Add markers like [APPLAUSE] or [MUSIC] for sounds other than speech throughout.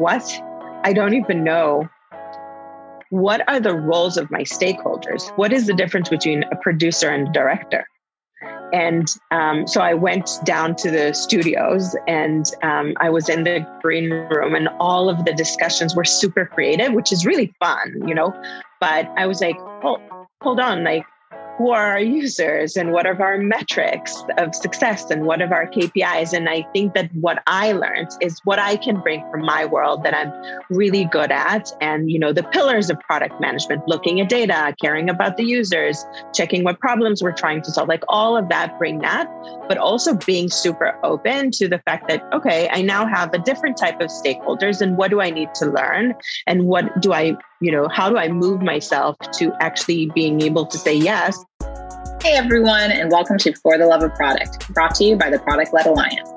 what? I don't even know. What are the roles of my stakeholders? What is the difference between a producer and a director? And um, so I went down to the studios and um, I was in the green room, and all of the discussions were super creative, which is really fun, you know. But I was like, oh, hold on, like, who are our users and what are our metrics of success and what are our KPIs. And I think that what I learned is what I can bring from my world that I'm really good at. And, you know, the pillars of product management, looking at data, caring about the users, checking what problems we're trying to solve, like all of that, bring that, but also being super open to the fact that, okay, I now have a different type of stakeholders and what do I need to learn? And what do I you know how do i move myself to actually being able to say yes hey everyone and welcome to for the love of product brought to you by the product led alliance.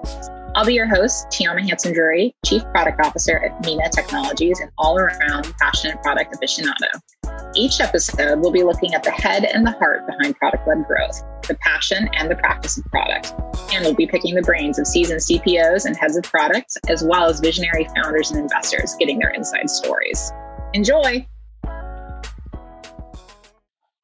I'll be your host tiana hanson drury chief product officer at mina technologies and all around passionate product aficionado. Each episode we'll be looking at the head and the heart behind product led growth the passion and the practice of product. And we'll be picking the brains of seasoned cpos and heads of products as well as visionary founders and investors getting their inside stories. Enjoy.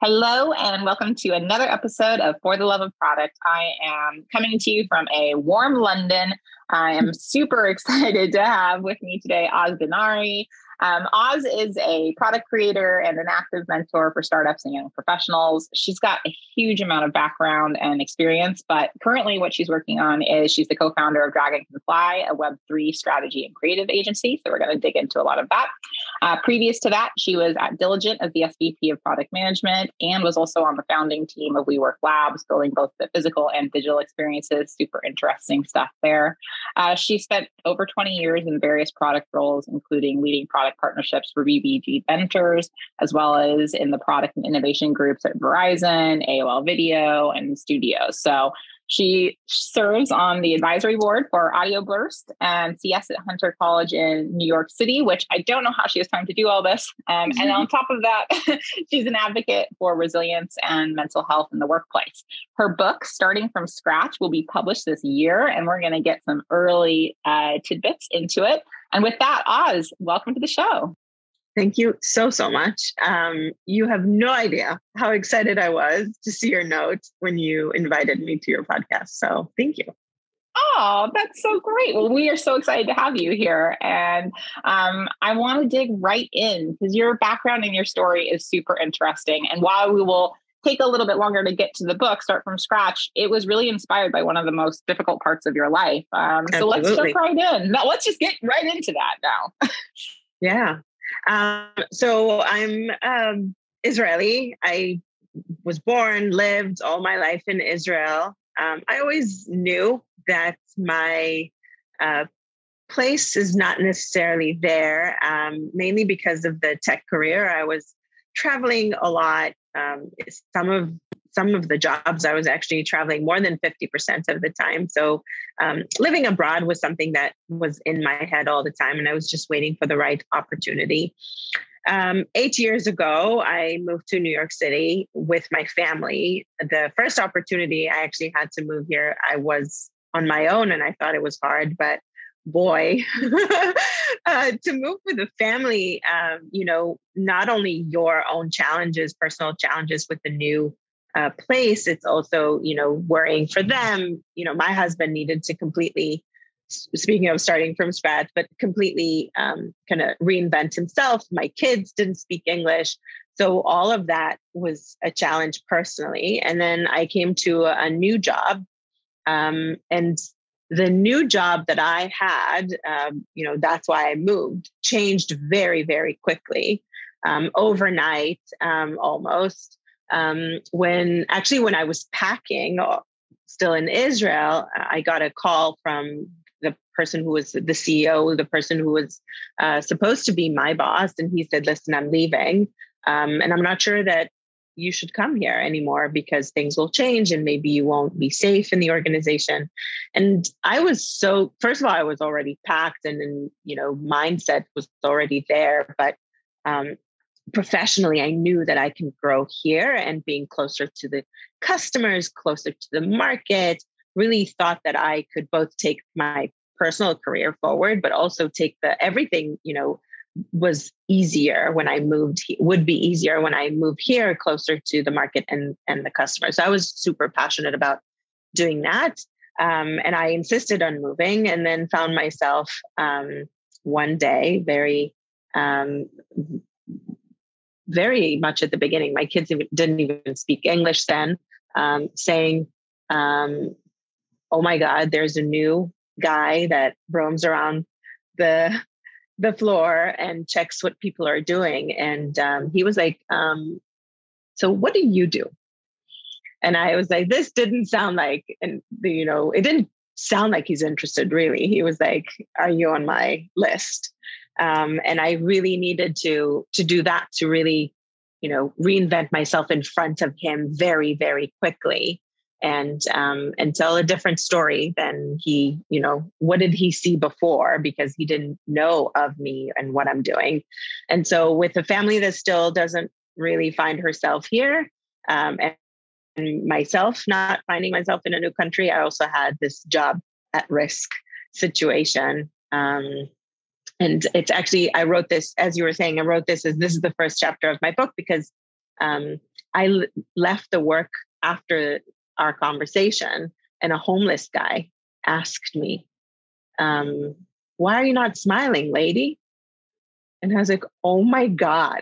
Hello, and welcome to another episode of For the Love of Product. I am coming to you from a warm London. I am super [LAUGHS] excited to have with me today Oz Benari. Um, Oz is a product creator and an active mentor for startups and young professionals. She's got a huge amount of background and experience, but currently, what she's working on is she's the co founder of Dragons Can Fly, a Web3 strategy and creative agency. So, we're going to dig into a lot of that. Uh, previous to that, she was at Diligent as the SVP of product management and was also on the founding team of WeWork Labs, building both the physical and digital experiences. Super interesting stuff there. Uh, she spent over 20 years in various product roles, including leading product partnerships for BBG Ventures, as well as in the product and innovation groups at Verizon, AOL Video, and Studios. So she serves on the advisory board for Audio Burst and CS at Hunter College in New York City, which I don't know how she has time to do all this. Um, and on top of that, [LAUGHS] she's an advocate for resilience and mental health in the workplace. Her book, Starting from Scratch, will be published this year, and we're going to get some early uh, tidbits into it. And with that, Oz, welcome to the show. Thank you so, so much. Um, you have no idea how excited I was to see your note when you invited me to your podcast. So thank you. Oh, that's so great. Well, we are so excited to have you here. And um, I want to dig right in because your background and your story is super interesting. And while we will take a little bit longer to get to the book, start from scratch, it was really inspired by one of the most difficult parts of your life. Um, so let's jump right in. Now, let's just get right into that now. yeah. Um, so I'm um, Israeli. I was born, lived all my life in Israel. Um, I always knew that my uh, place is not necessarily there, um, mainly because of the tech career. I was traveling a lot. Um, some of some of the jobs I was actually traveling more than 50% of the time. So um, living abroad was something that was in my head all the time. And I was just waiting for the right opportunity. Um, eight years ago, I moved to New York City with my family. The first opportunity I actually had to move here, I was on my own and I thought it was hard, but boy [LAUGHS] uh, to move with a family um, you know not only your own challenges personal challenges with the new uh, place it's also you know worrying for them. You know my husband needed to completely speaking of starting from scratch but completely um, kind of reinvent himself. My kids didn't speak english. So all of that was a challenge personally. And then i came to a, new job um, and the new job that I had, um, you know, that's why I moved, changed very, very quickly, um, overnight um, almost. Um, when actually, when I was packing, uh, still in Israel, I got a call from the person who was the CEO, the person who was uh, supposed to be my boss, and he said, "Listen, I'm leaving." Um, and I'm not sure that you should come here anymore because things will change and maybe you won't be safe in the organization and i was so first of all i was already packed and, and you know mindset was already there but um, professionally i knew that i can grow here and being closer to the customers closer to the market really thought that i could both take my personal career forward, but also take the everything, you know, was easier when I moved, would be easier when I moved here closer to the market and, and the customer. So I was super passionate about doing that. Um, and I insisted on moving and then found myself um, one day very, um, very much at the beginning. My kids didn't even speak English then, um, saying, um, Oh my God, there's a new guy that roams around the the floor and checks what people are doing. And um, he was like, um, "So what do you do?" And I was like, "This didn't sound like," and you know, it didn't sound like he's interested. Really, he was like, "Are you on my list?" Um, and I really needed to to do that to really, you know, reinvent myself in front of him very, very quickly. And um, and tell a different story than he you know what did he see before because he didn't know of me and what i'm doing. And so with a family that still doesn't really find herself here um, and, myself not finding myself in a new country i also had this job at risk situation. Um, and it's actually i wrote this as you were saying i wrote this as this is the first chapter of my book because um, I l- left the work after our conversation, and a homeless guy asked me, um, Why are you not smiling, lady? And I was like, Oh my God.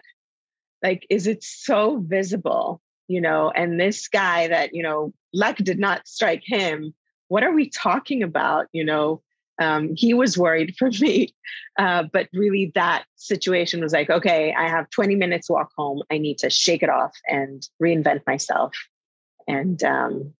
Like, is it so visible? You know, and this guy that, you know, luck did not strike him. What are we talking about? You know, um, he was worried for me. Uh, but really, that situation was like, okay, I have 20 minutes walk home. I need to shake it off and reinvent myself and um,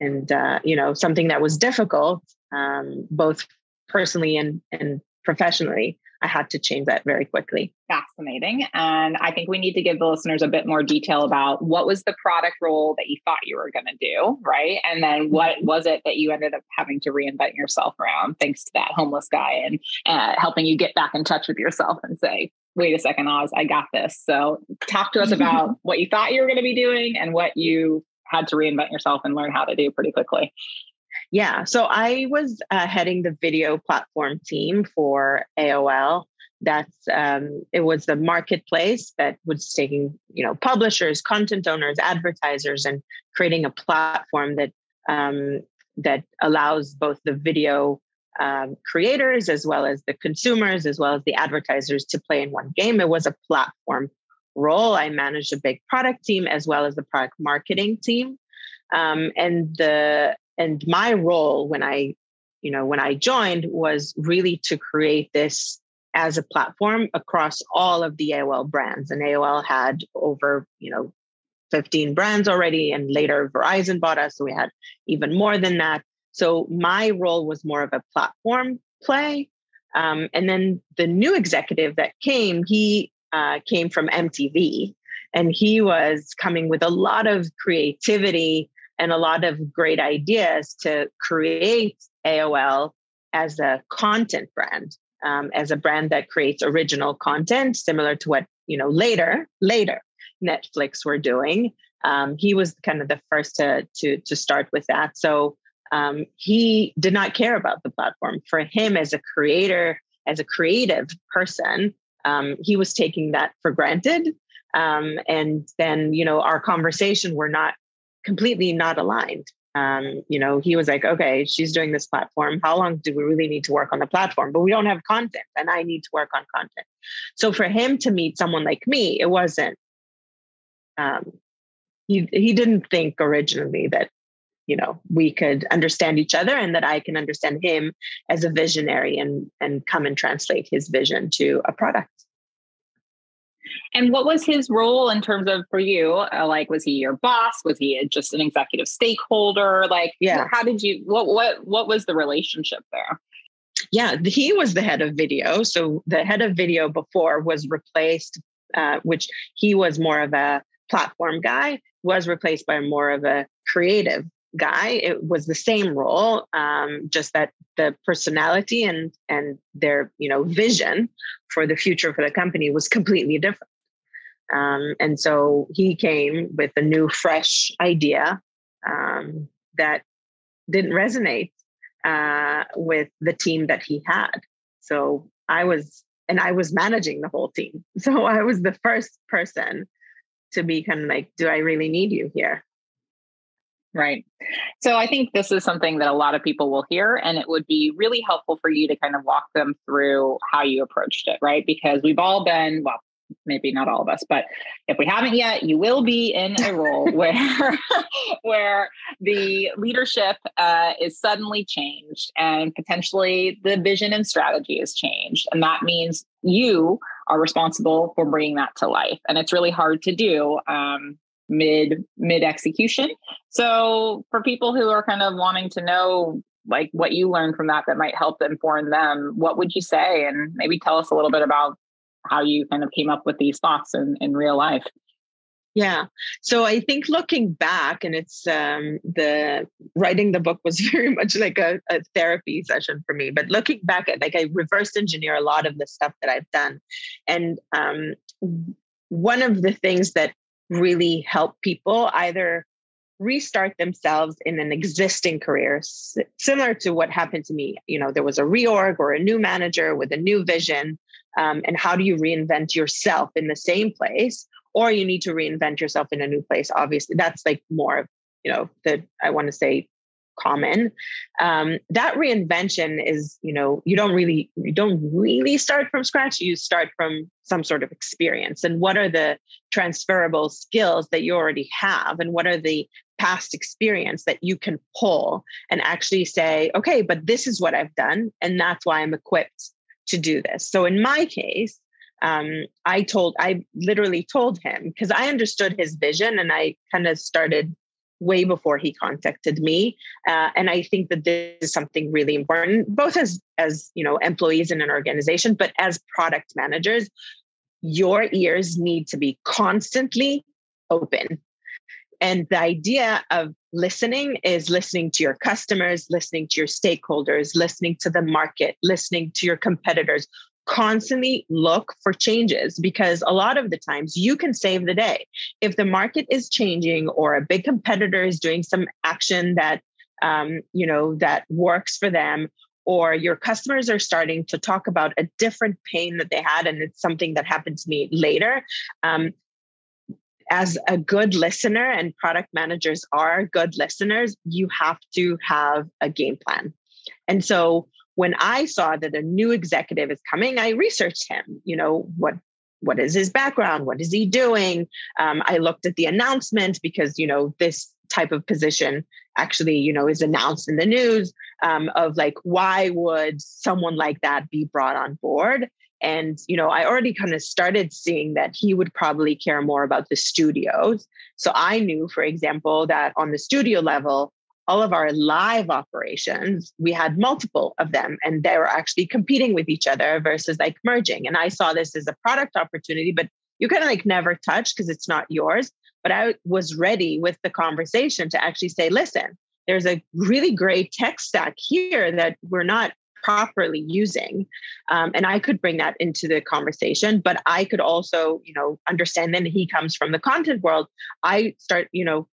and uh, you know something that was difficult um, both personally and and professionally i had to change that very quickly fascinating and i think we need to give the listeners a bit more detail about what was the product role that you thought you were going to do right and then what mm-hmm. was it that you ended up having to reinvent yourself around thanks to that homeless guy and uh, helping you get back in touch with yourself and say wait a second oz i got this so talk to us about [LAUGHS] what you thought you were going to be doing and what you had to reinvent yourself and learn how to do pretty quickly? Yeah. So I was uh, heading the video platform team for AOL. That's um, it was the marketplace that was taking you know publishers, content owners, advertisers, and creating a platform that um, that allows both the video um, creators as well as the consumers as well as the advertisers to play in one game. It was a platform role. I managed a big product team as well as the product marketing team. Um, and the and my role when I, you know, when I joined was really to create this as a platform across all of the AOL brands. And AOL had over, you know, 15 brands already, and later Verizon bought us. So we had even more than that. So my role was more of a platform play. Um, and then the new executive that came, he uh, came from MTV, and he was coming with a lot of creativity and a lot of great ideas to create AOL as a content brand, um, as a brand that creates original content, similar to what you know later later Netflix were doing. Um, he was kind of the first to to to start with that. So um, he did not care about the platform. For him, as a creator, as a creative person, um, he was taking that for granted. Um, and then, you know, our conversation were not completely not aligned. Um, you know, he was like, okay, she's doing this platform. How long do we really need to work on the platform? But we don't have content and I need to work on content. So for him to meet someone like me, it wasn't, um, he, he didn't think originally that you know we could understand each other and that i can understand him as a visionary and and come and translate his vision to a product and what was his role in terms of for you uh, like was he your boss? Was he just an executive stakeholder? Like yeah. how did you what what what was the relationship there? Yeah he was the head of video. So the head of video before was replaced uh, which he was more of a platform guy was replaced by more of a creative guy. It was the same role, um, just that the personality and and their you know vision for the future for the company was completely different. Um, and so he came with a new, fresh idea um, that didn't resonate uh, with the team that he had. So I was, and I was managing the whole team. [LAUGHS] So I was the first person to be kind of like, do I really need you here? Right. So I think this is something that a lot of people will hear, and it would be really helpful for you to kind of walk them through how you approached it, right? Because we've all been, well, maybe not all of us, but if we haven't yet, you will be in a role [LAUGHS] where [LAUGHS] where the leadership uh, is suddenly changed and potentially the vision and strategy is changed, and that means you are responsible for bringing that to life, and it's really hard to do. Um, mid mid execution so for people who are kind of wanting to know like what you learned from that that might help inform them what would you say and maybe tell us a little bit about how you kind of came up with these thoughts in, in real life. Yeah. So I think looking back, and it's um, the writing the book was [LAUGHS] very much like a, a, therapy session for me. But looking back at like I reverse engineer a lot of the stuff that I've done, and um, one of the things that really help people either restart themselves in an existing career similar to what happened to me. You know there was a reorg or a new manager with a new vision um, and how do you reinvent yourself in the same place? Or you need to reinvent yourself in a new place obviously. That's like more you know the i want to say common. Um, that reinvention is you know you don't really you don't really start from scratch. You start from some sort of experience. And what are the transferable skills that you already have? And what are the past experience that you can pull and actually say okay but this is what i've done and that's why i'm equipped to do this. So in my case, um, I told, I literally told him because I understood his vision and I kind of started way before he contacted me. Uh, and I think that this is something really important, both as, as, you know, employees in an organization, but as product managers, your ears need to be constantly open. And the idea of listening is listening to your customers, listening to your stakeholders, listening to the market, listening to your competitors. Constantly look for changes because a lot of the times you can save the day. If the market is changing or a big competitor is doing some action that um, you know that works for them, or your customers are starting to talk about a different pain that they had and it's something that happened to me later um, as a good listener, and product managers are good listeners, you have to have a game plan. And so when I saw that a new executive is coming, I researched him. You know, what what is his background? What is he doing? Um, I looked at the announcement because you know this type of position actually you know is announced in the news um, of like why would someone like that be brought on board and, you know, I already kind of started seeing that he would probably care more about the studios. So I knew, for example, that on the studio level, all of our live operations, we had multiple of them and they were actually competing with each other versus like merging. And I saw this as a product opportunity, but you kind of like never touch because it's not yours. But I was ready with the conversation to actually say, listen, there's a really great tech stack here that we're not properly using um, and i could bring that into the conversation but i could also you know understand then he comes from the content world i start you know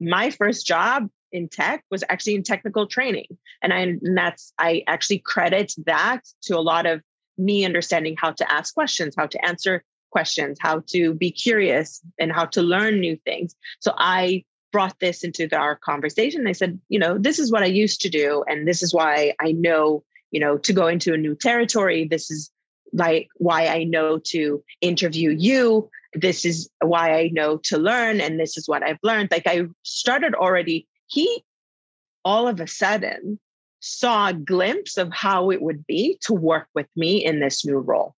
my first job in tech was actually in technical training. And i and that's i actually credit that to a lot of me understanding how to ask questions how to answer questions how to be curious and how to learn new things. So i brought this into our conversation. I said you know this is what i used to do and this is why i know you know to go into a new territory. This is like why i know to interview you. This is why i know to learn and this is what i've learned. Like i started already he all of a sudden saw a glimpse of how it would be to work with me in this new role.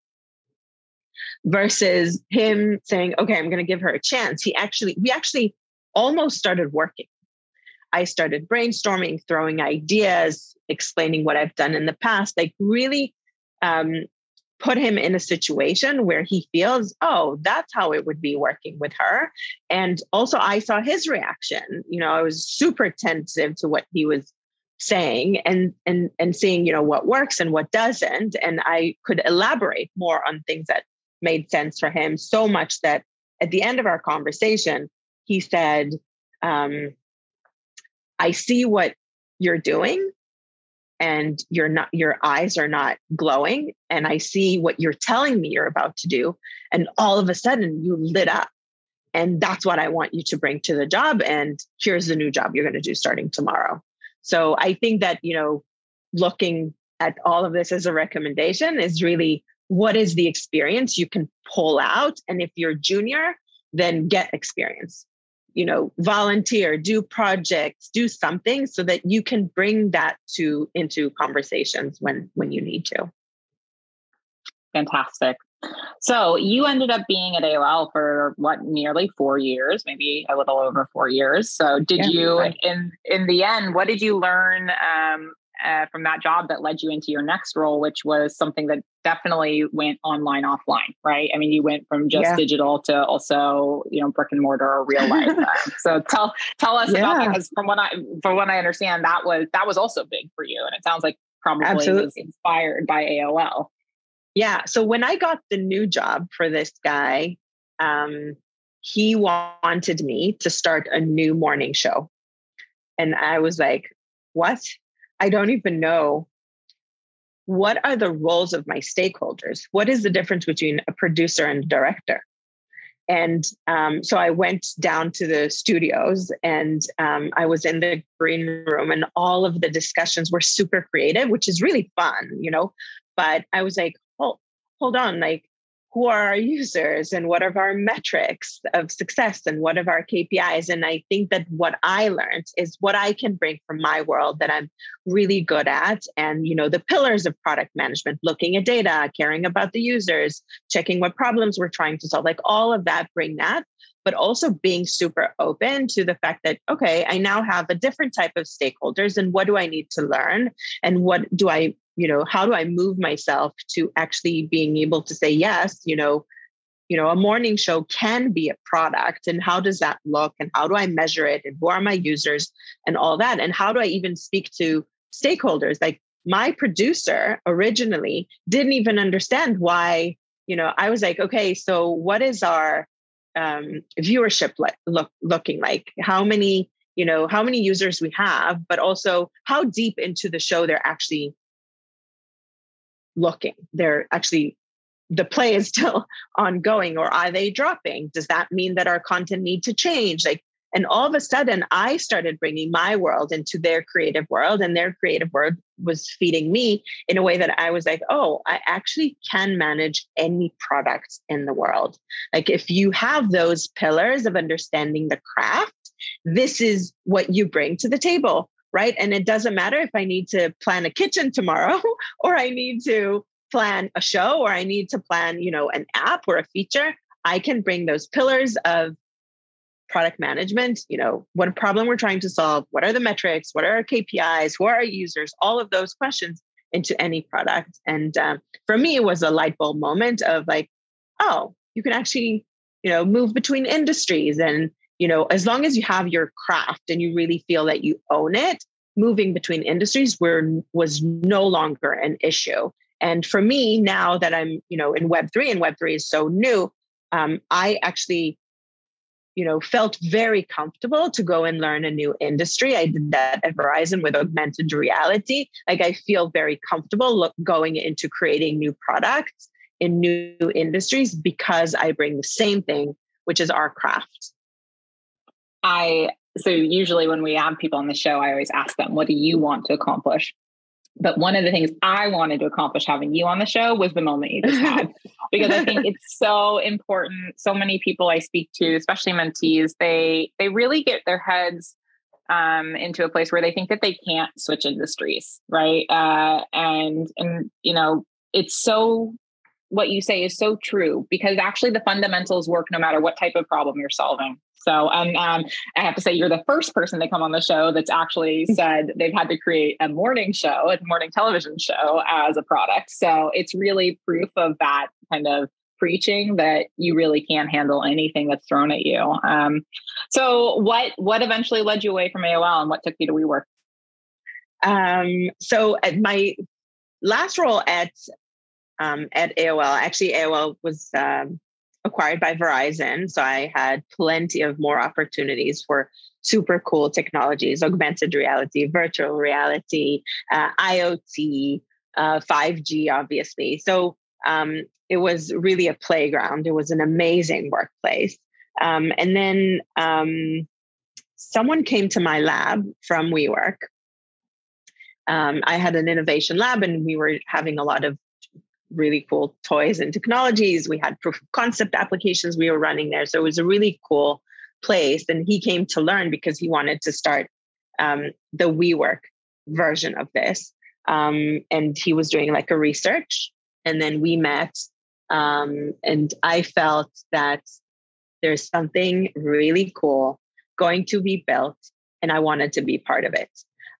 Versus him saying okay i'm going to give her a chance. He actually we actually almost started working. I started brainstorming, throwing ideas, explaining what I've done in the past, like really um, put him in a situation where he feels, oh, that's how it would be working with her. And also, I saw his reaction. You know, I was super attentive to what he was saying and and and seeing you know what works and what doesn't and i could elaborate more on things that made sense for him so much that at the end of our conversation he said um, I see what you're doing and you're not your eyes are not glowing and i see what you're telling me you're about to do and all of a sudden you lit up. And that's what i want you to bring to the job and here's the new job you're going to do starting tomorrow. So i think that you know looking at all of this as a recommendation is really what is the experience you can pull out and if you're junior then get experience you know volunteer do projects do something so that you can bring that to into conversations when when you need to fantastic so you ended up being at AOL for what nearly four years, maybe a little over four years. So did yeah, you right. in in the end, what did you learn um, uh, from that job that led you into your next role, which was something that definitely went online, offline, right? I mean, you went from just yeah. digital to also, you know, brick and mortar or real life. [LAUGHS] So tell tell us yeah. about that because from what I from what I understand, that was that was also big for you, and it sounds like probably Absolutely. was inspired by AOL. Yeah. So when I got the new job for this guy, um, he wanted me to start a new morning show. And I was like, what? I don't even know what are the roles of my stakeholders? What is the difference between a producer and a director? And um, so I went down to the studios and um, I was in the green room, and all of the discussions were super creative, which is really fun, you know. But I was like, oh, hold on, like who are our users and what are our metrics of success and what are our KPIs. And I think that what I learned is what I can bring from my world that I'm really good at. And, you know, the pillars of product management, looking at data, caring about the users, checking what problems we're trying to solve, like all of that, bring that. But also being super open to the fact that, okay, I now have a different type of stakeholders and what do I need to learn? And what do I you know how do i move myself to actually being able to say yes you know you know a morning show can be a product and how does that look and how do i measure it and who are my users and all that? And how do i even speak to stakeholders? Like my producer originally didn't even understand why you know i was like okay so what is our um, viewership like look looking like? How many you know how many users we have but also how deep into the show they're actually looking. They're actually the play is [LAUGHS] still ongoing or are they dropping? Does that mean that our content need to change? Like and all of a sudden i started bringing my world into their creative world and their creative world was feeding me in a way that i was like oh i actually can manage any products in the world. Like if you have those pillars of understanding the craft this is what you bring to the table right? And it doesn't matter if I need to plan a kitchen tomorrow [LAUGHS] or I need to plan a show or I need to plan, you know, an app or a feature. I can bring those pillars of product management, you know, what problem we're trying to solve, what are the metrics, what are our KPIs, who are our users, all of those questions into any product. And um, for me, it was a light bulb moment of like, oh, you can actually, you know, move between industries and you know as long as you have your craft and you really feel that you own it moving between industries were was no longer an issue. And for me now that i'm you know in web3 and web3 is so new um, i actually you know felt very comfortable to go and learn a new industry. I did that at verizon with augmented reality. Like i feel very comfortable look, going into creating new products in new industries because i bring the same thing which is our craft I so usually when we have people on the show, I always ask them, what do you want to accomplish? But one of the things I wanted to accomplish having you on the show was the moment you just [LAUGHS] had, because I think it's so important. So many people I speak to, especially mentees, they they really get their heads um, into a place where they think that they can't switch industries, right? Uh, and and you know, it's so what you say is so true because actually the fundamentals work no matter what type of problem you're solving. So, and um, I have to say, you're the first person to come on the show that's actually [LAUGHS] said they've had to create a morning show, a morning television show as a product. So, it's really proof of that kind of preaching that you really can't handle anything that's thrown at you. Um, so, what what eventually led you away from AOL, and what took you to WeWork? Um, so, at my last role at um, at AOL, actually, AOL was um, acquired by Verizon. So I had plenty of more opportunities for super cool technologies, augmented reality, virtual reality, uh, IoT, uh, 5G, obviously. So um, it was really a playground. It was an amazing workplace. Um, and then um, someone came to my lab from WeWork. Um, I had an innovation lab, and we were having a lot of really cool toys and technologies. We had proof of concept applications we were running there. So it was a really cool place. And he came to learn because he wanted to start um, the WeWork version of this. Um, and he was doing like a research. And then we met. Um, and I felt that there's something really cool going to be built, and I wanted to be part of it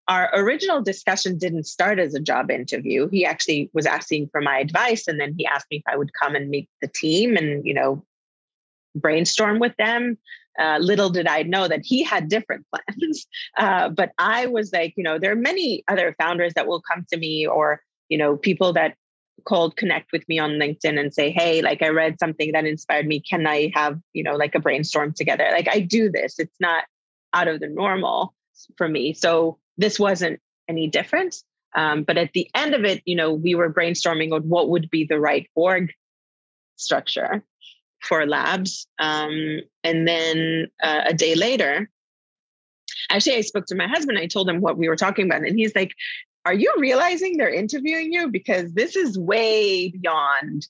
our original discussion didn't start as a job interview. He actually was asking for my advice, and then he asked me if I would come and meet the team and you know brainstorm with them. Uh, little did I know that he had different [LAUGHS] plans. Uh, but I was like, you know, there are many other founders that will come to me, or you know, people that cold connect with me on LinkedIn and say, hey, like I read something that inspired me. Can I have you know like a brainstorm together? Like I do this. It's not out of the normal for me. So this wasn't any different. Um, but at the end of it, you know, we were brainstorming on what would be the right org structure for labs. Um, and then uh, a day later, actually, I spoke to my husband. I told him what we were talking about, and he's like, "Are you realizing they're interviewing you? Because this is way beyond.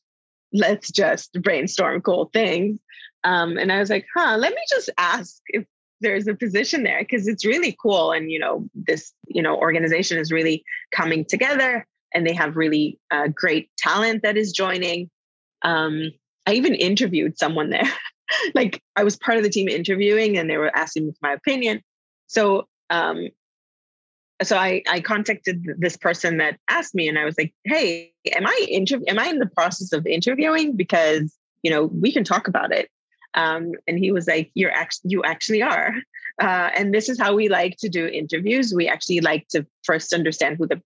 Let's just brainstorm cool things." Um, and I was like, "Huh? Let me just ask if there's a position there because it's really cool. And you know this you know organization is really coming together and they have really uh, great talent that is joining. Um, i even interviewed someone there. [LAUGHS] Like i was part of the team interviewing and they were asking me for my opinion. So um, so I, I contacted this person that asked me and i was like hey am i inter- am i in the process of interviewing? Because you know we can talk about it um, and he was like, "You're actually you actually are." Uh, and this is how we like to do interviews. We actually like to first understand who the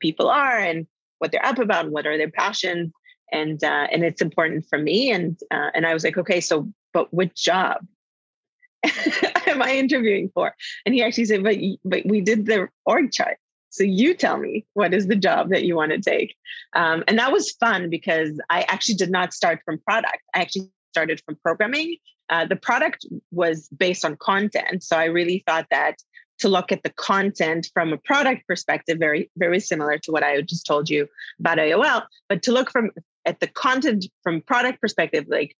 people are and what they're up about and what are their passions. And uh, and it's important for me. And uh, and I was like, okay, so but what job [LAUGHS] am I interviewing for? And he actually said, but but we did the org chart. So you tell me what is the job that you want to take? Um, and that was fun because I actually did not start from product. I actually started from programming. Uh, the product was based on content. So I really thought that to look at the content from a product perspective, very, very similar to what I just told you about AOL, but to look from at the content from product perspective, like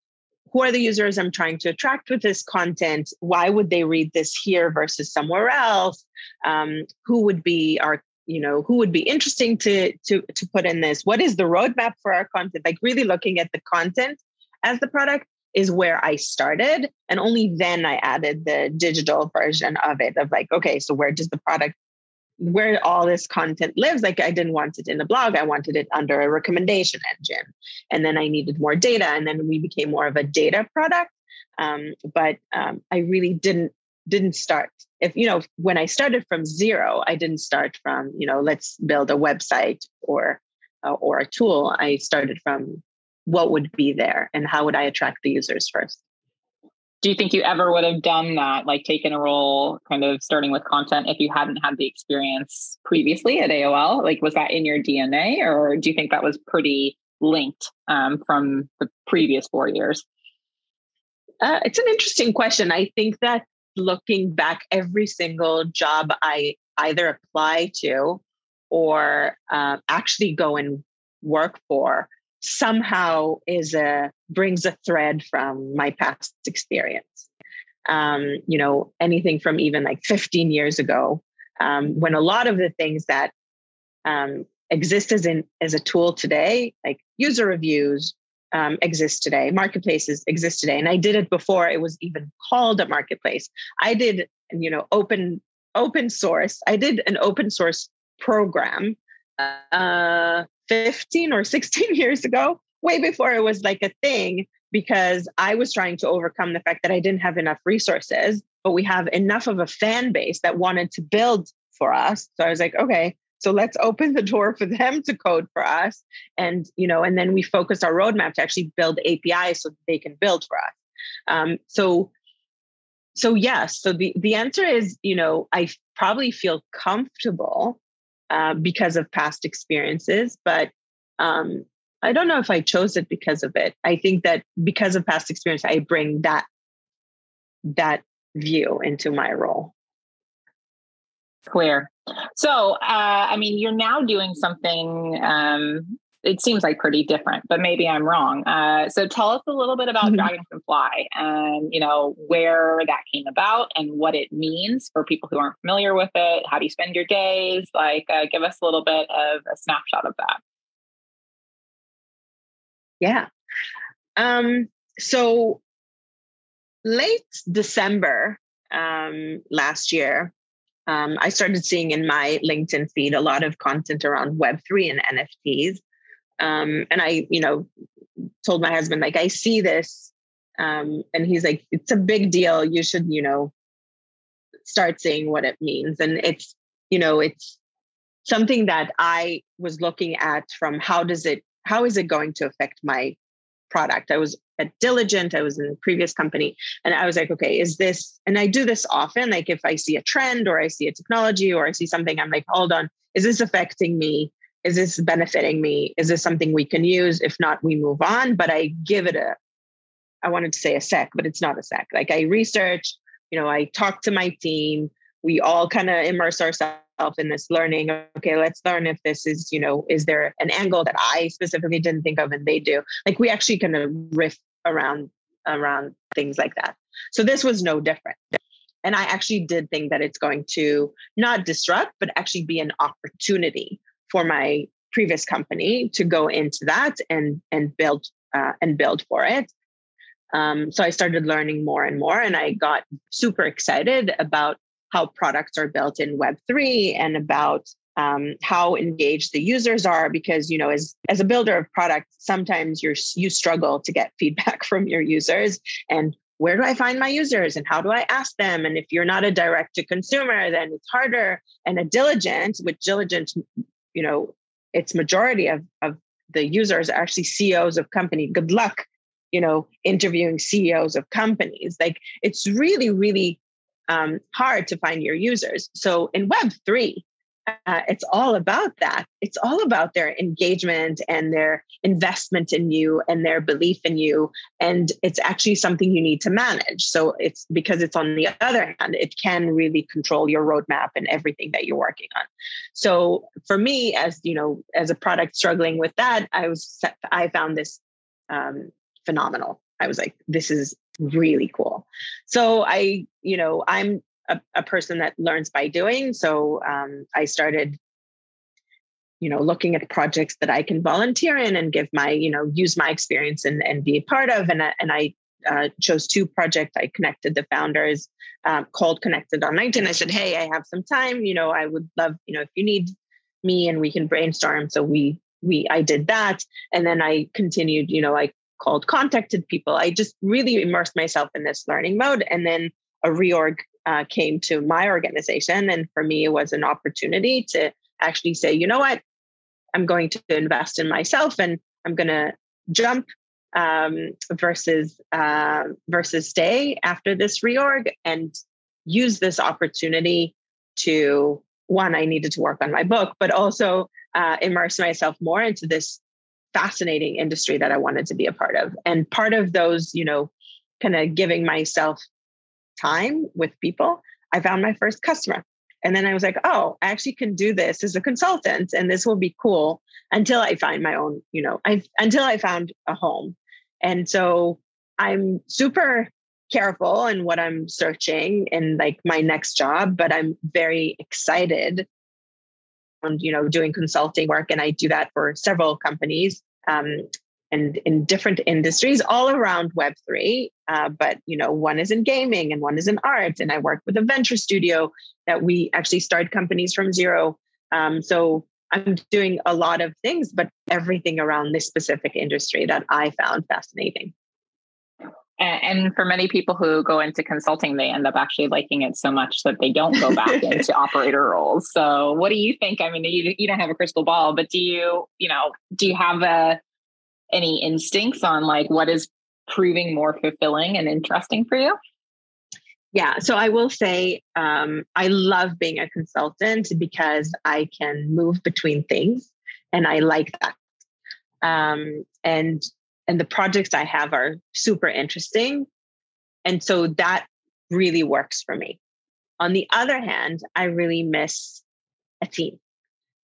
who are the users I'm trying to attract with this content? Why would they read this here versus somewhere else? Um, who would be our you know who would be interesting to to to put in this what is the roadmap for our content like really looking at the content as the product is where I started. And only then I added the digital version of it of like, okay, so where does the product, where all this content lives? Like I didn't want it in a blog, I wanted it under a recommendation engine. And then I needed more data. And then we became more of a data product. Um, but um, I really didn't didn't start if you know when i started from zero i didn't start from you know let's build a website or uh, or a tool i started from what would be there and how would I attract the users first. Do you think you ever would have done that, like taken a role kind of starting with content if you hadn't had the experience previously at AOL? Like, was that in your DNA or do you think that was pretty linked um, from the previous four years? Uh, it's an interesting question. I think that looking back, every single job I either apply to or uh, actually go and work for somehow is a brings a thread from my past experience. Um, you know anything from even like 15 years ago um, when a lot of the things that um, exist as in as a tool today like user reviews um, exist today marketplaces exist today and i did it before it was even called a marketplace. I did you know open open source i did an open source program uh, 15 or 16 [LAUGHS] years ago, way before it was like a thing, because I was trying to overcome the fact that I didn't have enough resources, but we have enough of a fan base that wanted to build for us. So I was like, okay, So let's open the door for them to code for us. And, you know, and then we focus our roadmap to actually build APIs so they can build for us. Um, so so yes so the the answer is you know i probably feel comfortable uh, because of past experiences but um, i don't know if i chose it because of it. I think that because of past experience i bring that that view into my role. Clear. So uh, i mean you're now doing something um, it seems like pretty different, but maybe I'm wrong. Uh, so tell us a little bit about mm-hmm. Dragons Can Fly and you know where that came about and what it means for people who aren't familiar with it. How do you spend your days? Like, uh, give us a little bit of a snapshot of that. Yeah. Um, so late December um, last year, um, I started seeing in my LinkedIn feed a lot of content around Web3 and NFTs. Um, and I, you know, told my husband, like, I see this. Um, and he's like, it's a big deal. You should, you know, start seeing what it means. And it's, you know, it's something that I was looking at from how does it, how is it going to affect my product? I was at Diligent, I was in a previous company, and I was like, okay, is this, and I do this often, like if I see a trend or I see a technology or I see something, I'm like, hold on, is this affecting me? Is this benefiting me? Is this something we can use? If not, we move on. But I give it a, I wanted to say a sec, but it's not a sec. Like I research, you know, I talk to my team. We all kind of immerse ourselves in this learning. Okay, let's learn if this is, you know, is there an angle that I specifically didn't think of and they do? Like we actually kind of riff around around things like that. So this was no different. And I actually did think that it's going to not disrupt, but actually be an opportunity for my previous company to go into that and and build uh, and build for it. Um, so I started learning more and more, and I got super excited about how products are built in Web three and about um, how engaged the users are. Because you know, as as a builder of products, sometimes you're you struggle to get [LAUGHS] feedback from your users and where do I find my users and how do I ask them? And if you're not a direct to consumer, then it's harder. And a diligent, with diligent you know its majority of, of the users are actually ceos of company. Good luck you know interviewing ceos of companies. Like it's really really um, hard to find your users. So in web 3 uh, it's all about that. It's all about their engagement and their investment in you and their belief in you. And it's actually something you need to manage. So it's because it's on the other hand, it can really control your roadmap and everything that you're working on. So for me, as you know, as a product struggling with that, I was I found this um, phenomenal. I was like, this is really cool. So I, you know, I'm a, a person that learns by doing. So um, I started, you know, looking at projects that I can volunteer in and give my, you know, use my experience and, and be a part of. And, and I uh, chose two projects. I connected the founders, um, called Connected on LinkedIn. I said, hey, I have some time. You know, I would love, you know, if you need me and we can brainstorm. So we, we, I did that. And then I continued, you know, I called, contacted people. I just really immersed myself in this learning mode. And then a reorg uh, came to my organization. And for me, it was an opportunity to actually say, you know what, I'm going to invest in myself and I'm going to jump um, versus uh, versus stay after this reorg and use this opportunity to one i needed to work on my book but also uh, immerse myself more into this fascinating industry that i wanted to be a part of and part of those you know kind of giving myself time with people, I found my first customer. And then I was like, oh, I actually can do this as a consultant and this will be cool until I find my own, you know, I until I found a home. And so I'm super careful in what I'm searching in like my next job, but I'm very excited on, you know, doing consulting work. And I do that for several companies. Um, and in different industries all around web3 uh, but you know one is in gaming and one is in art and i work with a venture studio that we actually start companies from zero um, so i'm doing a lot of things but everything around this specific industry that i found fascinating And, for many people who go into consulting, they end up actually liking it so much that they don't go back [LAUGHS] into operator roles. So, what do you think? I mean, you, you don't have a crystal ball, but do you, you know, do you have a any instincts on like what is proving more fulfilling and interesting for you? Yeah, so I will say um, I love being a consultant because I can move between things, and I like that. Um, and and the projects I have are super interesting, and so that really works for me. On the other hand, I really miss a team.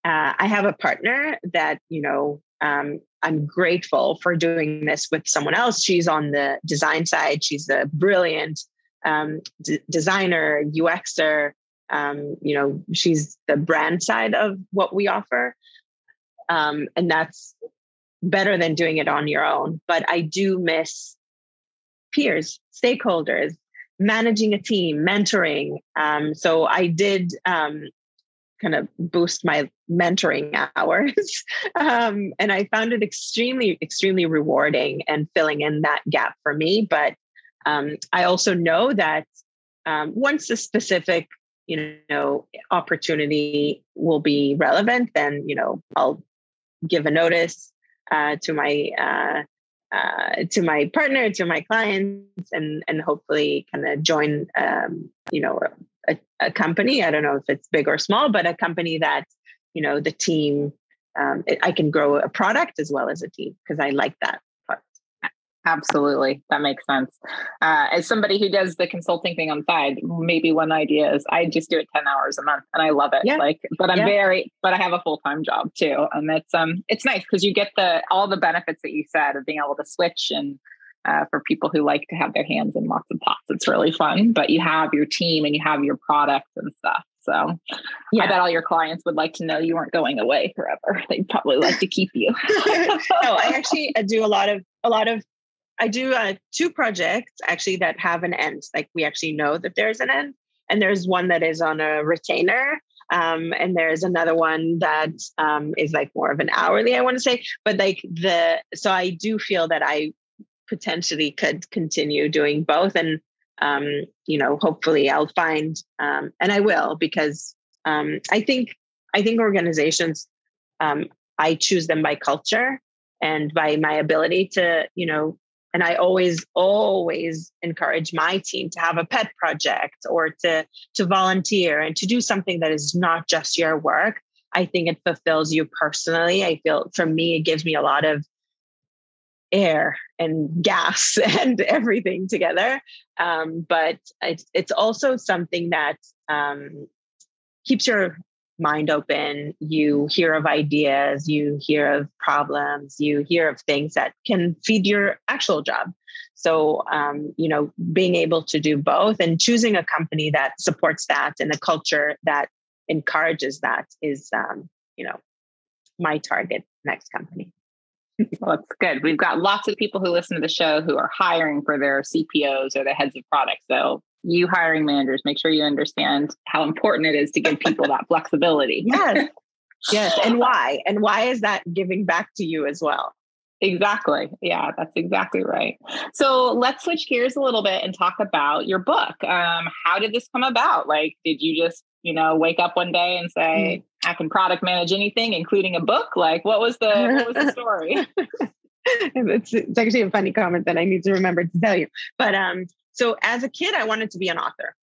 Uh, I have a partner that you know um, I'm grateful for doing this with someone else. She's on the design side. She's a brilliant um, d- designer, UXer. Um, you know, she's the brand side of what we offer. Um, and that's better than doing it on your own. But I do miss peers, stakeholders, managing a team, mentoring. Um, so I did um, kind of boost my mentoring hours. [LAUGHS] um, and I found it extremely, extremely rewarding and filling in that gap for me. But um, I also know that um, once a specific, you know, opportunity will be relevant, then you know I'll give a notice uh, to my uh, uh, to my partner, to my clients, and and hopefully kind of join, um, you know, a, a, company. I don't know if it's big or small, but a company that you know the team. Um, it, I can grow a product as well as a team because I like that. Part. Absolutely. That makes sense. Uh, as somebody who does the consulting thing on side, maybe one idea is I just do it 10 hours a month and I love it. Yeah. Like, but I'm yeah. very, but I have a full-time job too. And it's, um, it's nice because you get the, all the benefits that you said of being able to switch and, uh, for people who like to have their hands in lots of pots, it's really fun, but you have your team and you have your products and stuff. So yeah. I bet all your clients would like to know you weren't going away forever. [LAUGHS] They'd probably like to keep you. no, [LAUGHS] I actually do a lot of a lot of I do uh, two projects actually that have an end. Like we actually know that there's an end, and there's one that is on a retainer, um, and there's another one that um, is like more of an hourly. I want to say, but like the so I do feel that I potentially could continue doing both, and um, you know, hopefully I'll find, um, and I will because um, I think I think organizations um, I choose them by culture and by my ability to you know and I always, always encourage my team to have a pet project or to, to volunteer and to do something that is not just your work. I think it fulfills you personally. I feel for me, it gives me a lot of air and gas [LAUGHS] and everything together. Um, but it's, it's also something that um, keeps your mind open, you hear of ideas, you hear of problems, you hear of things that can feed your actual job. So, um, you know, being able to do both and choosing a company that supports that and a culture that encourages that is, um, you know, my target next company. [LAUGHS] well, that's good. We've got lots of people who listen to the show who are hiring for their CPOs or their heads of products. So you hiring managers, make sure you understand how important it is to give people that [LAUGHS] flexibility. Yes. [LAUGHS] Yes. And why? And why is that giving back to you as well? Exactly. Yeah, that's exactly right. So let's switch gears a little bit and talk about your book. Um, how did this come about? Like, did you just, you know, wake up one day and say, mm. I can product manage anything, including a book? Like, what was the what was the [LAUGHS] story? it's, it's actually a funny comment that I need to remember to tell you. But um, so as a kid, I wanted to be an author.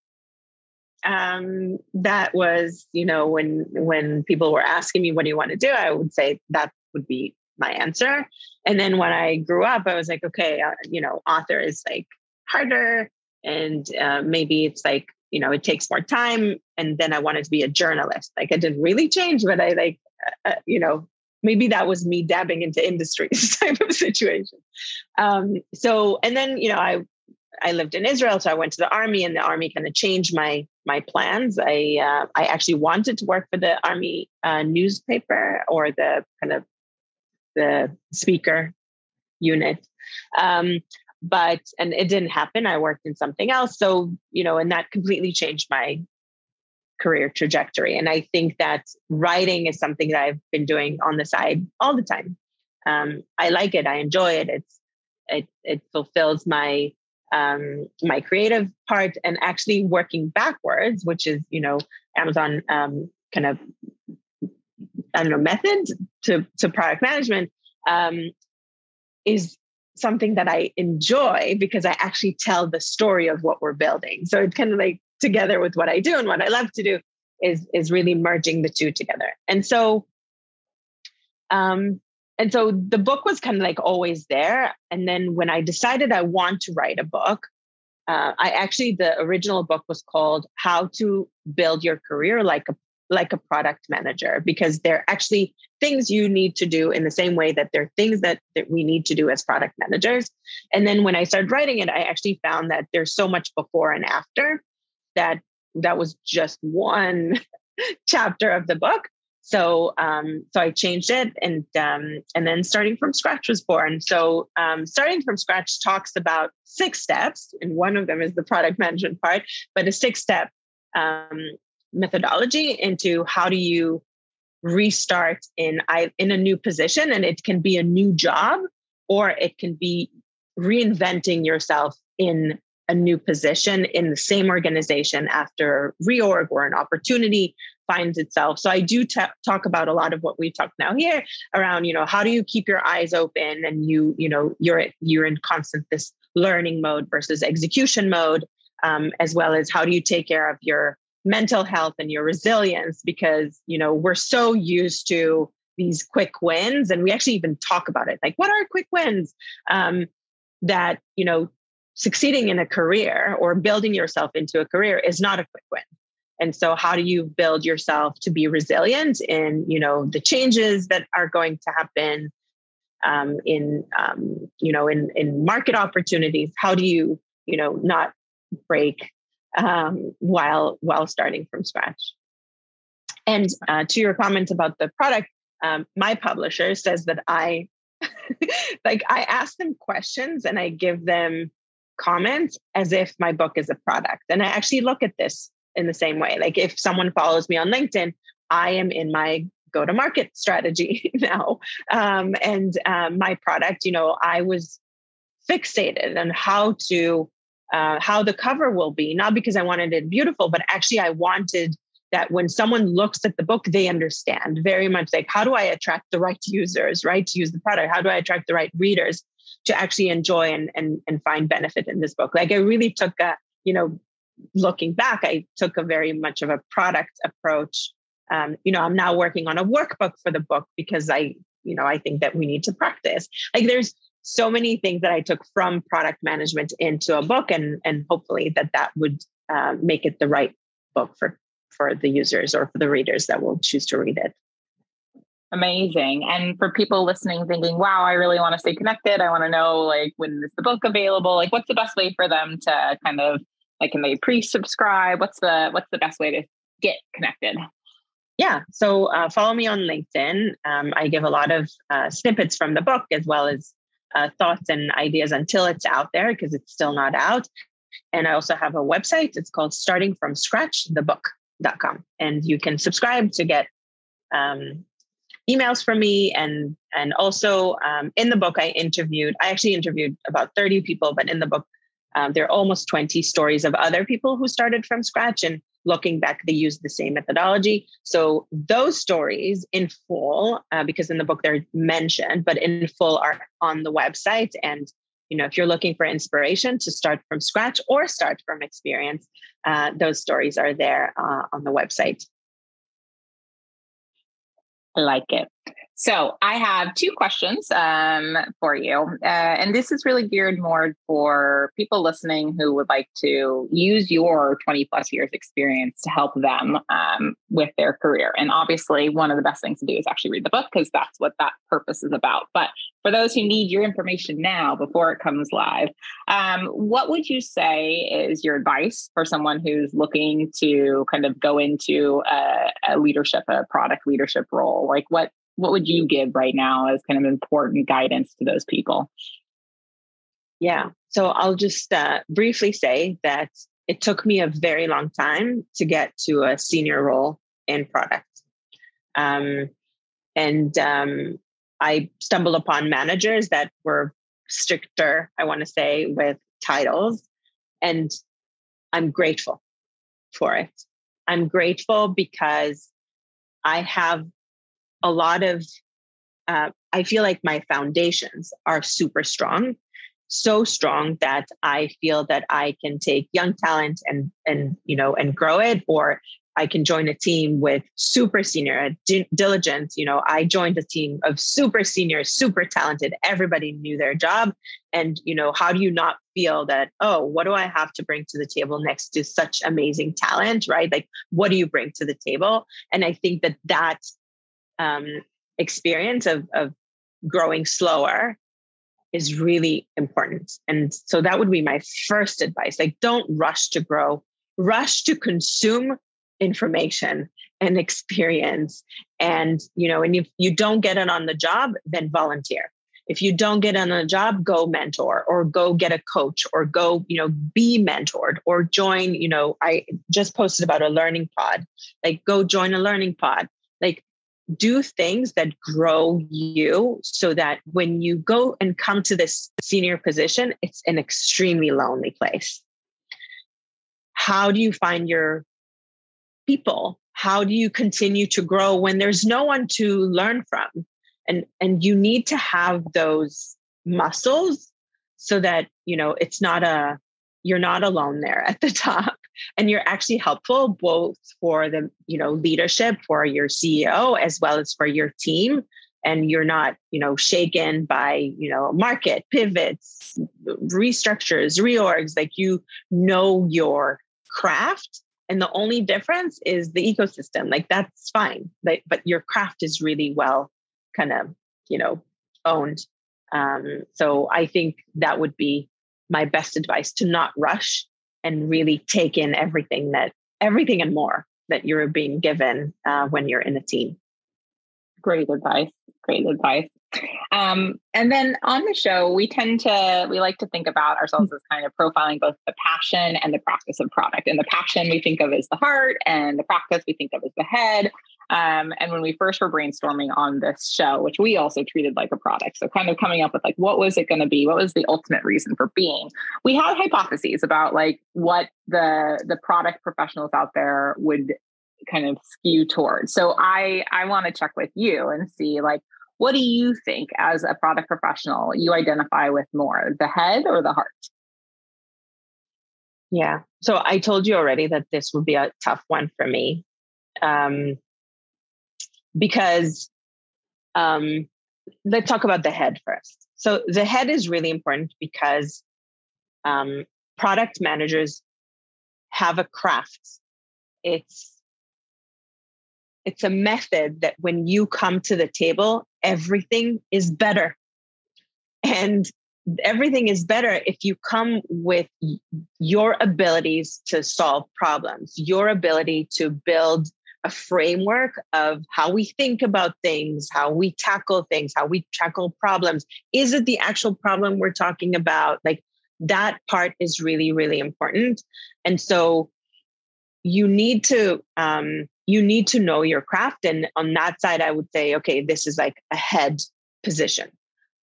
Um, that was, you know, when when people were asking me, "What do you want to do?" I would say that would be my answer. And then when I grew up, I was like, okay, uh, you know, author is like harder, and uh, maybe it's like you know it takes more time. And then I wanted to be a journalist. Like it didn't really change, but I like, uh, uh you know, maybe that was me dabbing into industries [LAUGHS] type of situation. Um, so, and then, you know, I I lived in Israel, so I went to the army, and the army kind of changed my my plans. I uh, I actually wanted to work for the army uh, newspaper or the kind of the speaker unit, um, but and it didn't happen. I worked in something else, so you know, and that completely changed my career trajectory. And I think that writing is something that I've been doing on the side all the time. Um, I like it. I enjoy it. It's it it fulfills my um, my creative part and actually working backwards, which is, you know, Amazon um, kind of, I don't know, method to, to product management um, is something that I enjoy because I actually tell the story of what we're building. So it's kind of like together with what I do and what I love to do is is really merging the two together. And so um and so the book was kind of like always there and then when I decided I want to write a book uh, I actually the original book was called How to Build Your Career Like a like a product manager because they're actually things you need to do in the same way that they're things that, that we need to do as product managers. And then when I started writing it, I actually found that there's so much before and after that that was just one [LAUGHS] chapter of the book. So um, so I changed it and um, and then starting from scratch was born. So um, starting from scratch talks about six steps, and one of them is the product management part, but a six step um, methodology into how do you restart in I, in a new position and it can be a new job or it can be reinventing yourself in a new position in the same organization after reorg or an opportunity finds itself. So i do t- talk about a lot of what we've talked now here around you know how do you keep your eyes open and you you know you're you're in constant this learning mode versus execution mode um, as well as how do you take care of your mental health and your resilience because you know we're so used to these quick wins and we actually even talk about it like what are quick wins? Um, that you know succeeding in a career or building yourself into a career is not a quick win. And so how do you build yourself to be resilient in you know the changes that are going to happen um, in um, you know in in market opportunities? How do you you know not break um, while while starting from scratch. And uh, to your comment about the product, um, my publisher says that I [LAUGHS] like I ask them questions and I give them comments as if my book is a product. And I actually look at this in the same way. Like if someone follows me on LinkedIn, I am in my go to market strategy [LAUGHS] now. Um, and um, my product, you know, I was fixated on how to uh, how the cover will be, not because I wanted it beautiful, but actually I wanted that when someone looks at the book, they understand very much like, how do I attract the right users, right, to use the product? How do I attract the right readers to actually enjoy and, and, and find benefit in this book? Like I really took a, you know, looking back, I took a very much of a product approach. Um, you know, I'm now working on a workbook for the book because I, you know, I think that we need to practice. Like there's so many things that I took from product management into a book, and and hopefully that that would uh, make it the right book for for the users or for the readers that will choose to read it. Amazing. And for people listening, thinking, "Wow, I really want to stay connected. I want to know like when is the book available? Like, what's the best way for them to kind of like can they pre-subscribe? What's the what's the best way to get connected?" yeah so uh, follow me on linkedin um, i give a lot of uh, snippets from the book as well as uh, thoughts and ideas until it's out there because it's still not out. And I also have a website. It's called starting from scratch the book.com. And you can subscribe to get um, emails from me. And, and also um, in the book, I interviewed, I actually interviewed about 30 people, but in the book, um, there are almost 20 stories of other people who started from scratch. And looking back, they used the same methodology. So those stories in full, uh, because in the book they're mentioned, but in full are on the website. And you know, if you're looking for inspiration to start from scratch or start from experience, uh, those stories are there uh, on the website. I like it. So I have two questions um, for you, uh, and this is really geared more for people listening who would like to use your 20 plus years experience to help them um, with their career. And obviously, one of the best things to do is actually read the book because that's what that purpose is about. But for those who need your information now before it comes live, um, what would you say is your advice for someone who's looking to kind of go into a, a leadership, a product leadership role? Like what what would you give right now as kind of important guidance to those people? Yeah. So I'll just uh, briefly say that it took me a very long time to get to a senior role in product. Um, and um, I stumbled upon managers that were stricter, I want to say, with titles and I'm grateful for it. I'm grateful because I have a lot of, uh, I feel like my foundations are super strong, so strong that I feel that I can take young talent and, and, you know, and grow it or I can join a team with super senior d- diligence. You know, I joined a team of super senior, super talented. Everybody knew their job. And, you know, how do you not feel that, oh, what do I have to bring to the table next to such amazing talent, right? Like, what do you bring to the table? And I think that that um, experience of, of growing slower is really important. And so that would be my first advice. Like, don't rush to grow, rush to consume information and experience. And you know and if you don't get it on the job then volunteer. If you don't get on a job go mentor or go get a coach or go you know be mentored or join you know i just posted about a learning pod. Like go join a learning pod do things that grow you so that when you go and come to this senior position it's an extremely lonely place. How do you find your people? How do you continue to grow when there's no one to learn from? And and you need to have those muscles so that you know it's not a you're not alone there at the [LAUGHS] top and you're actually helpful both for the you know leadership for your ceo as well as for your team. And you're not you know shaken by you know market pivots restructures reorgs. Like you know your craft. And the only difference is the ecosystem. Like that's fine. But, but your craft is really well kind of you know owned. Um, so i think that would be my best advice to not rush and really take in everything that everything and more that you're being given uh, when you're in a team great advice great advice um, and then on the show, we tend to we like to think about ourselves as kind of profiling both the passion and the practice of product. And the passion we think of as the heart, and the practice we think of as the head. Um, and when we first were brainstorming on this show, which we also treated like a product, so kind of coming up with like what was it going to be, what was the ultimate reason for being, we had hypotheses about like what the the product professionals out there would kind of skew towards. So I I want to check with you and see like what do you think as a product professional you identify with more, the head or the heart? Yeah. So I told you already that this would be a tough one for me. Um, because um, let's talk about the head first. So the head is really important because um, product managers have a craft. It's it's a method that when you come to the table, everything is better. And everything is better if you come with your abilities to solve problems, your ability to build a framework of how we think about things, how we tackle things, how we tackle problems. Is it the actual problem we're talking about? Like that part is really, really important. And so you need to um, you need to know your craft. And on that side, I would say, okay, this is like a head position.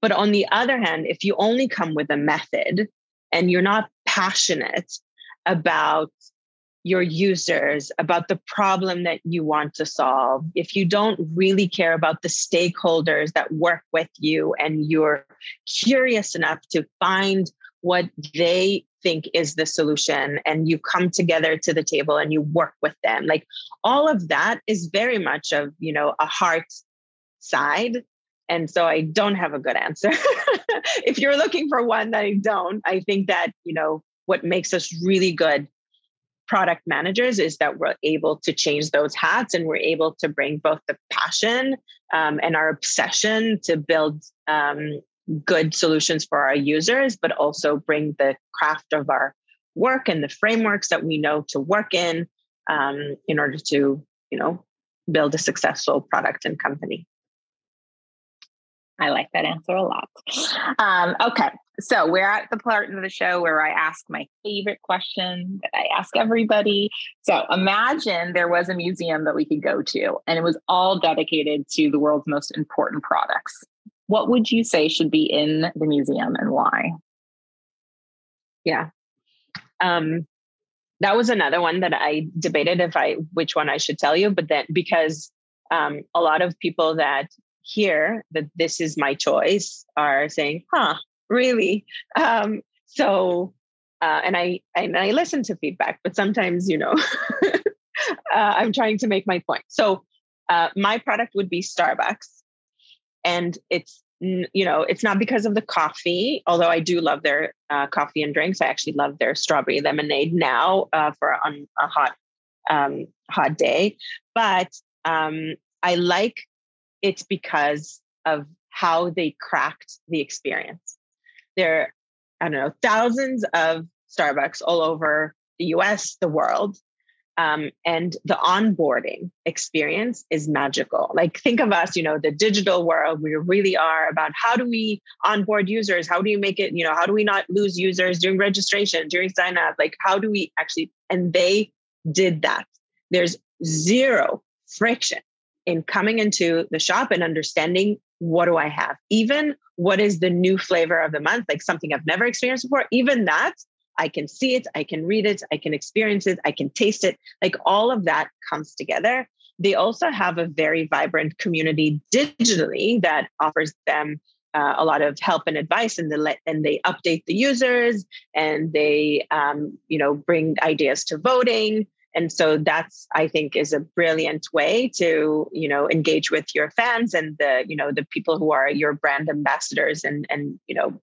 But on the other hand, if you only come with a method and you're not passionate about your users, about the problem that you want to solve, if you don't really care about the stakeholders that work with you and you're curious enough to find what they think is the solution and you come together to the table and you work with them like all of that is very much of you know a heart side. And so i don't have a good answer. [LAUGHS] If you're looking for one that i don't i think that you know what makes us really good product managers is that we're able to change those hats and we're able to bring both the passion um, and our obsession to build um, good solutions for our users, but also bring the craft of our work and the frameworks that we know to work in um, in order to, you know, build a successful product and company. I like that answer a lot. Um, okay, so we're at the part of the show where I ask my favorite question that I ask everybody. So imagine there was a museum that we could go to, and it was all dedicated to the world's most important products what would you say should be in the museum and why? Yeah. Um, that was another one that I debated if I which one I should tell you, but then because um, a lot of people that hear that this is my choice are saying, "Huh, really?" Um, so, uh, and I and I listen to feedback, but sometimes you know, [LAUGHS] uh, I'm trying to make my point. So, uh, my product would be Starbucks, and it's you know, it's not because of the coffee, although I do love their uh, coffee and drinks. I actually love their strawberry lemonade now uh, for on a hot, um, hot day. But um, I like it because of how they cracked the experience. There, I don't know, thousands of Starbucks all over the US, the world. Um, and the onboarding experience is magical. Like, think of us, you know, the digital world, we really are about how do we onboard users? How do you make it, you know, how do we not lose users during registration, during sign up? Like, how do we actually, and they did that. There's zero friction in coming into the shop and understanding what do I have? Even what is the new flavor of the month, like something I've never experienced before, even that I can see it, I can read it, I can experience it, I can taste it. Like all of that comes together. They also have a very vibrant community digitally that offers them uh, a lot of help and advice, and they let, and they update the users, and they um, you know bring ideas to voting. And so that's I think is a brilliant way to you know engage with your fans and the you know the people who are your brand ambassadors and and you know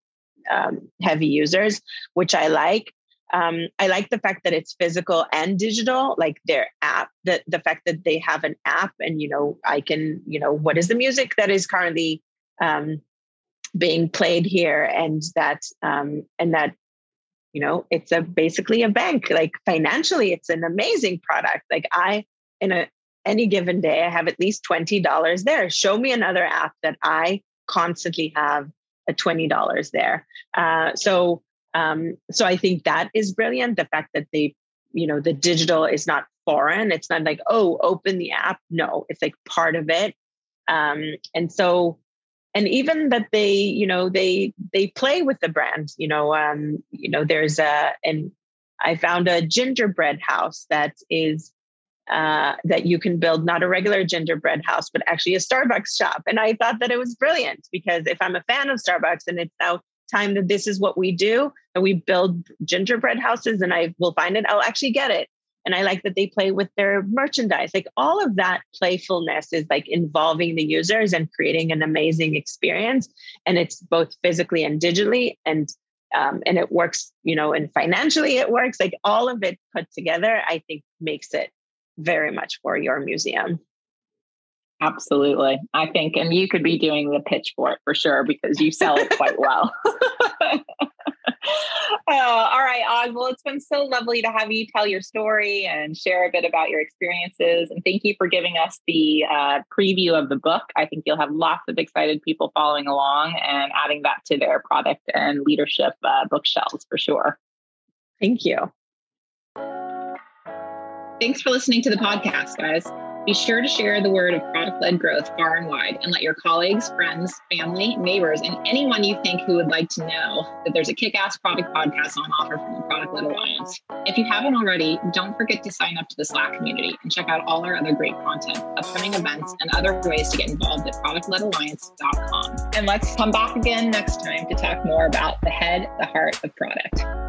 um, heavy users, which I like. Um, I like the fact that it's physical and digital, like their app, the, the fact that they have an app and, you know, I can, you know, what is the music that is currently um, being played here and that, um, and that, you know, it's a basically a bank, like financially, it's an amazing product. Like I, in a, any given day, I have at least $20 there. Show me another app that I constantly have a $20 there. Uh, so, um, so I think that is brilliant. The fact that they, you know, the digital is not foreign. It's not like, oh, open the app. No, it's like part of it. Um, and so, and even that they, you know, they they play with the brand. You know, um, you know, there's a and I found a gingerbread house that is uh, that you can build not a regular gingerbread house, but actually a Starbucks shop. And I thought that it was brilliant because if I'm a fan of Starbucks and it's now time that this is what we do and we build gingerbread houses and I will find it, I'll actually get it. And I like that they play with their merchandise. Like all of that playfulness is like involving the users and creating an amazing experience. And it's both physically and digitally. And um, and it works, you know, and financially it works. Like all of it put together, I think makes it very much for your museum. Absolutely. I think, and you could be doing the pitch for it for sure because you sell it quite well. [LAUGHS] uh, [LAUGHS] all right, Oz. Well, it's been so lovely to have you tell your story and share a bit about your experiences. And thank you for giving us the uh, preview of the book. I think you'll have lots of excited people following along and adding that to their product and leadership uh, bookshelves for sure. Thank you. Thanks for listening to the podcast, guys. Be sure to share the word of product led growth far and wide and let your colleagues, friends, family, neighbors, and anyone you think who would like to know that there's a kick ass product podcast on offer from the Product Led Alliance. If you haven't already, don't forget to sign up to the Slack community and check out all our other great content, upcoming events, and other ways to get involved at productledalliance.com. And let's come back again next time to talk more about the head, the heart of product.